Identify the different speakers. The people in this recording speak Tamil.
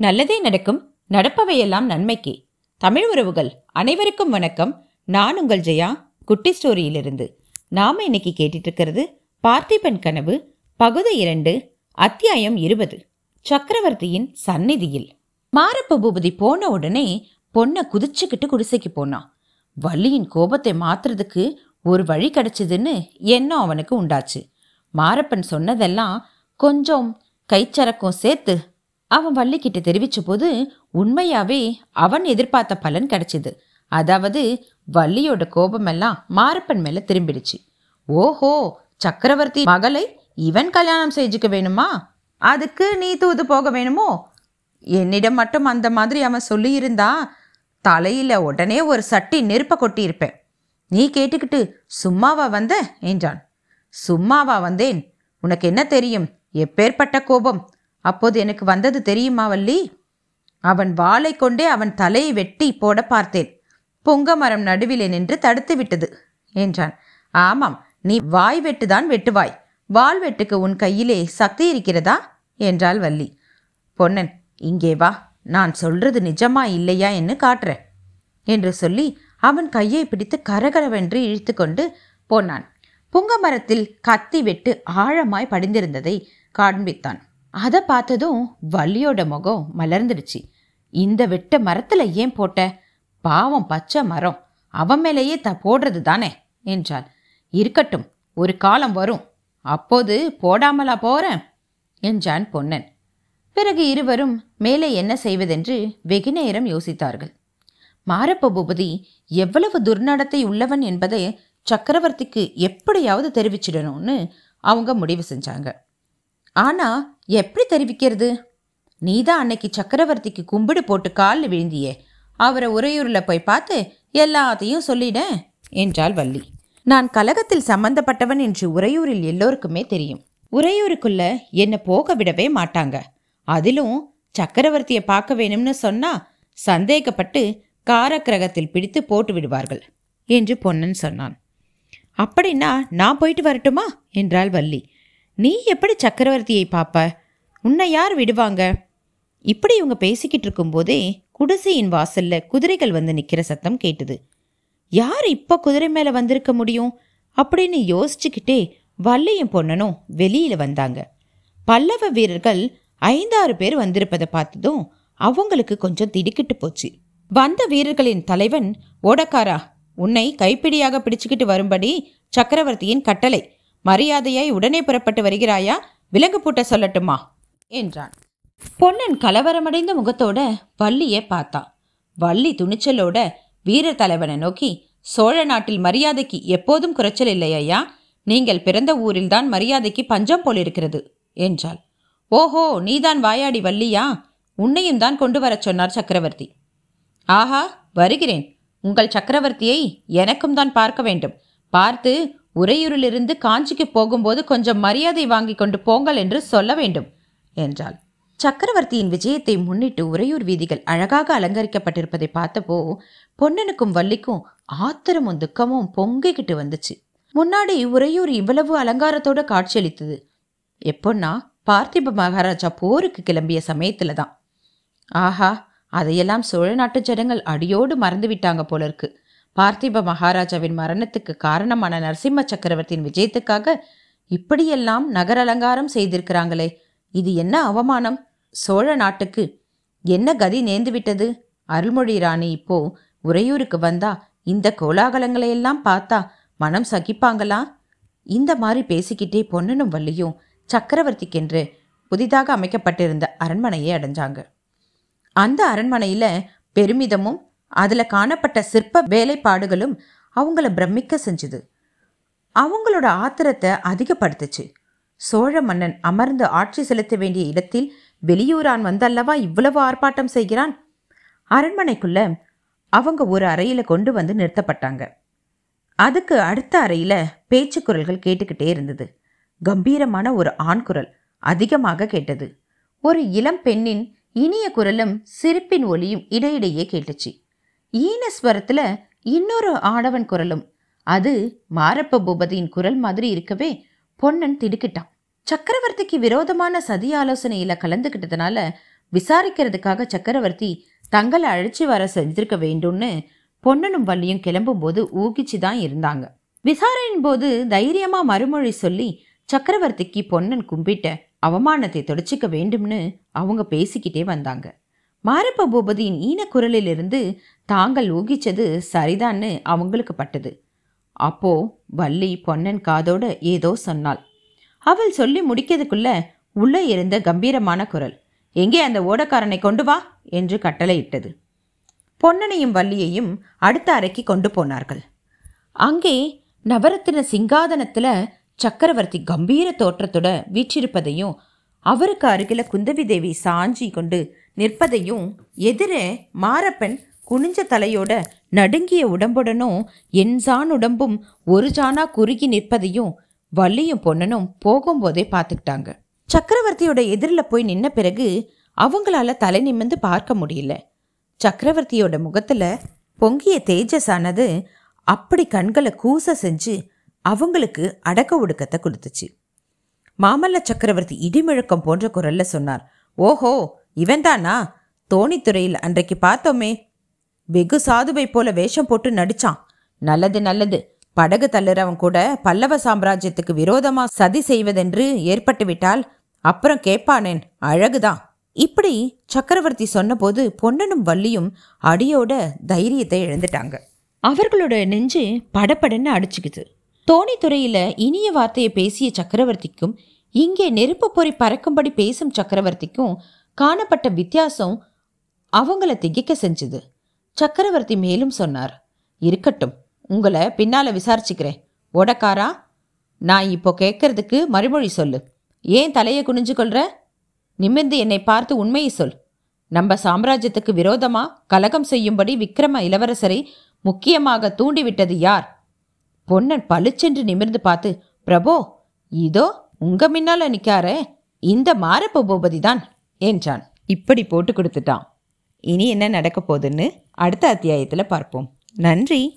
Speaker 1: நல்லதே நடக்கும். நடப்பவையெல்லாம் நன்மைக்கு. தமிழ் உறவுகள் அனைவருக்கும் வணக்கம். நான் உங்கள் ஜெயா. குட்டி ஸ்டோரியிலிருந்து. நாம இன்னைக்கு கேட்டுட்டு இருக்கிறது பார்த்திபன் கனவு பகுதி இரண்டு அத்தியாயம் இருபது சக்கரவர்த்தியின் சந்நிதியில். மாரப்ப பூபதி போன உடனே பொண்ணை குதிச்சுக்கிட்டு குடிசைக்கு போனான் வள்ளியின் கோபத்தை மாத்துறதுக்கு ஒரு வழி கிடைச்சதுன்னு எண்ணம் அவனுக்கு உண்டாச்சு. மாரப்பன் சொன்னதெல்லாம் கொஞ்சம் கைச்சரக்கும் சேர்த்து அவன் வள்ளிக்கிட்ட தெரிவித்த போது உண்மையாவே அவன் எதிர்பார்த்த பலன் கிடைச்சிது. அதாவது வள்ளியோட கோபமெல்லாம் மாரப்பன் மேல திரும்பிடுச்சு. ஓஹோ சக்கரவர்த்தி மகளை இவன் கல்யாணம் செஞ்சுக்க வேணுமா? அதுக்கு நீ தூது போக வேணுமோ? என்னிடம் மட்டும் அந்த மாதிரி அவன் சொல்லியிருந்தா தலையில உடனே ஒரு சட்டி நெருப்ப கொட்டியிருப்பேன். நீ கேட்டுக்கிட்டு சும்மாவா வந்த? என்றான். சும்மாவா வந்தேன். உனக்கு என்ன தெரியும்? எப்பேற்பட்ட கோபம். அப்போது எனக்கு வந்தது தெரியுமா வள்ளி? அவன் வாளை கொண்டே அவன் தலையை வெட்டி போட பார்த்தேன். பொங்க மரம் நடுவிலே நின்று தடுத்து விட்டது என்றான். ஆமாம் நீ வாய் வெட்டுதான் வெட்டுவாய். வாள் வெட்டுக்கு உன் கையிலே சக்தி இருக்கிறதா? என்றாள் வள்ளி. பொன்னன் இங்கே வா நான் சொல்றது நிஜமா இல்லையா என்று காட்டுறேன் என்று சொல்லி அவன் கையை பிடித்து கரகரவென்று இழுத்து கொண்டு போனான். புங்க மரத்தில் கத்தி வெட்டு ஆழமாய் படிந்திருந்ததை காண்பித்தான். அதை பார்த்ததும் வள்ளியோட முகம் மலர்ந்துடுச்சு. இந்த வெட்ட மரத்தில் ஏன் போட்ட? பாவம் பச்சை மரம். அவன் மேலேயே த போடுறது தானே? என்றாள். இருக்கட்டும் ஒரு காலம் வரும். அப்போது போடாமலா போகிறேன் என்றான் பொன்னன். பிறகு இருவரும் மேலே என்ன செய்வதென்று வெகு நேரம் யோசித்தார்கள். மாரப்ப பூபதி எவ்வளவு துர்நடத்தை உள்ளவன் என்பதை சக்கரவர்த்திக்கு எப்படியாவது தெரிவிச்சிடணும்னு அவங்க முடிவு செஞ்சாங்க. ஆனா எப்படி தெரிவிக்கிறது? நீதான் அன்னைக்கு சக்கரவர்த்திக்கு கும்பிடு போட்டு காலில் விழுந்தியே. அவரை உறையூரில் போய் பார்த்து எல்லாத்தையும் சொல்லிட என்றாள் வள்ளி. நான் கலகத்தில் சம்பந்தப்பட்டவன் என்று உறையூரில் எல்லோருக்குமே தெரியும். உறையூருக்குள்ள என்னை போக விடவே மாட்டாங்க. அதிலும் சக்கரவர்த்தியை பார்க்க வேணும்னு சொன்னா சந்தேகப்பட்டு காரக்கிரகத்தில் பிடித்து போட்டு விடுவார்கள் என்று பொன்னன் சொன்னான். அப்படின்னா நான் போயிட்டு வரட்டுமா? என்றாள் வள்ளி. நீ எப்படி சக்கரவர்த்தியை பாப்ப? உன்னை யார் விடுவாங்க? இப்படி இவங்க பேசிக்கிட்டு இருக்கும்போதே குடிசையின் வாசல்ல குதிரைகள் வந்து நிற்கிற சத்தம் கேட்டது. யார் இப்போ குதிரை மேல வந்திருக்க முடியும்? அப்படின்னு யோசிச்சுக்கிட்டே வல்லையும் பொண்ணனும் வெளியில வந்தாங்க. பல்லவ வீரர்கள் ஐந்தாறு பேர் வந்திருப்பதை பார்த்ததும் அவங்களுக்கு கொஞ்சம் திடுக்கிட்டு போச்சு. வந்த வீரர்களின் தலைவன் ஓடக்காரா உன்னை கைப்பிடியாக பிடிச்சுக்கிட்டு வரும்படி சக்கரவர்த்தியின் கட்டளை. மரியாதையாய் உடனே புறப்பட்டு வருகிறாயா? விலங்கு பூட்ட சொல்லட்டுமா? என்றான். பொன்னன் கலவரமடைந்த முகத்தோட வள்ளியை பார்த்தான் வள்ளி துணிச்சலோட வீரர் தலைவனை நோக்கி சோழ நாட்டில் மரியாதைக்கு எப்போதும் குறைச்சல் இல்லையா நீங்கள் பிறந்த ஊரில்தான் மரியாதைக்கு பஞ்சம் போல் இருக்கிறது என்றாள். ஓஹோ நீதான் வாயாடி வள்ளியா? உன்னையும் தான் கொண்டு வரச் சொன்னார் சக்கரவர்த்தி. ஆஹா வருகிறேன். உங்கள் சக்கரவர்த்தியை எனக்கும் தான் பார்க்க வேண்டும். பார்த்து உறையூரிலிருந்து காஞ்சிக்கு போகும்போது கொஞ்சம் மரியாதை வாங்கி கொண்டு போங்கள் என்று சொல்ல வேண்டும் என்றாள். சக்கரவர்த்தியின் விஜயத்தை முன்னிட்டு உறையூர் வீதிகள் அழகாக அலங்கரிக்கப்பட்டிருப்பதை பார்த்தப்போ பொன்னனுக்கும் வள்ளிக்கும் ஆத்திரமும் துக்கமும் பொங்கிக்கிட்டு வந்துச்சு. முன்னாடி உறையூர் இவ்வளவு அலங்காரத்தோட காட்சியளித்தது. எப்போன்னா பார்த்திப மகாராஜா போருக்கு கிளம்பிய சமயத்துல தான் ஆஹா அதையெல்லாம் சோழ நாட்டு ஜனங்கள் அடியோடு மறந்து விட்டாங்க போல இருக்கு. பார்த்திப மகாராஜாவின் மரணத்துக்கு காரணமான நரசிம்ம சக்கரவர்த்தியின் விஜயத்துக்காக இப்படியெல்லாம் நகர அலங்காரம் செய்திருக்கிறாங்களே. இது என்ன அவமானம்? சோழ நாட்டுக்கு என்ன கதி நேர்ந்து விட்டது அருள்மொழி ராணி இப்போ உறையூருக்கு வந்தா இந்த கோலாகலங்களை எல்லாம் பார்த்தா மனம் சகிப்பாங்களா? இந்த மாதிரி பேசிக்கிட்டே பொன்னனும் வள்ளியும் சக்கரவர்த்திக்கென்று புதிதாக அமைக்கப்பட்டிருந்த அரண்மனையை அடைஞ்சாங்க. அந்த அரண்மனையில் பெருமிதமும் அதில் காணப்பட்ட சிற்ப வேலைப்பாடுகளும் அவங்கள பிரமிக்க செஞ்சுது. அவங்களோட ஆத்திரத்தை அதிகப்படுத்துச்சு. சோழ மன்னன் அமர்ந்து ஆட்சி செலுத்த வேண்டிய இடத்தில் வெளியூரான் வந்தல்லவா இவ்வளவு ஆர்ப்பாட்டம் செய்கிறான்? அரண்மனைக்குள்ள அவங்க ஒரு அறையில் கொண்டு வந்து நிறுத்தப்பட்டாங்க. அதுக்கு அடுத்த அறையில் பேச்சு குரல்கள் கேட்டுக்கிட்டே இருந்தது. கம்பீரமான ஒரு ஆண் குரல் அதிகமாக கேட்டது. ஒரு இளம் பெண்ணின் இனிய குரலும் சிரிப்பின் ஒலியும் இடையிடையே கேட்டுச்சு. ஈனஸ்வரத்துல இன்னொரு ஆடவன் குரலும். அது மாரப்ப பூபதியின் குரல் மாதிரி இருக்கவே பொன்னன் திடுக்கிட்டான். சக்கரவர்த்திக்கு விரோதமான சதி ஆலோசனையில கலந்துக்கிட்டதுனால விசாரிக்கிறதுக்காக சக்கரவர்த்தி தங்களை அழைச்சி வர செஞ்சிருக்க வேண்டும்னு பொன்னனும் வள்ளியும் கிளம்பும்போது ஊகிச்சு தான் இருந்தாங்க. விசாரணையின் போது தைரியமாக மறுமொழி சொல்லி சக்கரவர்த்திக்கு பொன்னன் கும்பிட்ட அவமானத்தை தொடச்சிக்க வேண்டும்னு அவங்க பேசிக்கிட்டே வந்தாங்க. மாரப்ப பூபதியின் ஈனக்குரலிலிருந்து தாங்கள் ஊகிச்சது சரிதான்னு அவங்களுக்கு பட்டது. அப்போ வள்ளி பொன்னன் காதோட ஏதோ சொன்னாள். அவள் சொல்லி முடிக்கிறதுக்குள்ள உள்ளே இருந்த கம்பீரமான குரல் எங்கே அந்த ஓடக்காரனை கொண்டு வா? என்று கட்டளையிட்டது. பொன்னனையும் வள்ளியையும் அடுத்த அறைக்கு கொண்டு போனார்கள். அங்கே நவரத்தின சிங்காதனத்தில் சக்கரவர்த்தி கம்பீர தோற்றத்தோட வீற்றிருப்பதையும் அவருக்கு அருகில குந்தவி தேவி சாஞ்சி கொண்டு நிற்பதையும் எதிரே மாரப்பன் குனிஞ்ச தலையோட நடுங்கிய உடம்புடனும் என்சான் உடம்பும் ஒரு ஜானா குறுகி நிற்பதையும் வள்ளியும் பொண்ணனும் போகும்போதே பார்த்துக்கிட்டாங்க. சக்கரவர்த்தியோட எதிரில் போய் நின்ன பிறகு அவங்களால தலை நிமிந்து பார்க்க முடியல. சக்கரவர்த்தியோட முகத்தில் பொங்கிய தேஜஸானது அப்படி கண்களை கூச செஞ்சு அவங்களுக்கு அடக்க ஒடுக்கத்தை கொடுத்துச்சு. மாமல்ல சக்கரவர்த்தி இடிமுழக்கம் போன்ற குரல்ல சொன்னார். ஓஹோ இவன்தானா? தோணித்துறையில் அன்றைக்கு பார்த்தோமே. வெகு சாதுவை போல வேஷம் போட்டு நடிச்சான். நல்லது நல்லது. படகு தள்ளுறவன் கூட பல்லவ சாம்ராஜ்யத்துக்கு விரோதமா சதி செய்வதென்று ஏற்பட்டுவிட்டால் அப்புறம் கேட்பானேன். அழகுதான். இப்படி சக்கரவர்த்தி சொன்னபோது பொன்னனும் வள்ளியும் அடியோட தைரியத்தை இழந்துட்டாங்க. அவர்களோட நெஞ்சு படபடன்னு அடிச்சுக்குது. தோணித்துறையில் இனிய வார்த்தையை பேசிய சக்கரவர்த்திக்கும் இங்கே நெருப்பு பொறி பறக்கும்படி பேசும் சக்கரவர்த்திக்கும் காணப்பட்ட வித்தியாசம் அவங்கள திகைக்க செஞ்சது. சக்கரவர்த்தி மேலும் சொன்னார் இருக்கட்டும் உங்களை பின்னால் விசாரிச்சுக்கிறேன். ஒடக்காரா நான் இப்போ கேட்கறதுக்கு மறுமொழி சொல்லு. ஏன் தலையை குனிஞ்சு கொள்ற? நிமிர்ந்து என்னை பார்த்து உண்மையை சொல். நம்ம சாம்ராஜ்யத்துக்கு விரோதமா கலகம் செய்யும்படி விக்ரம இளவரசரை முக்கியமாக தூண்டிவிட்டது யார்? பொன்னன் பளிச்சென்று நிமிர்ந்து பார்த்து பிரபோ இதோ உங்க முன்னால நிக்காரே. இந்த மாரப்ப பூபதி தான் என்றான். இப்படி போட்டு கொடுத்துட்டான். இனி என்ன நடக்க போகுதுன்னு அடுத்த அத்தியாயத்தில் பார்ப்போம். நன்றி.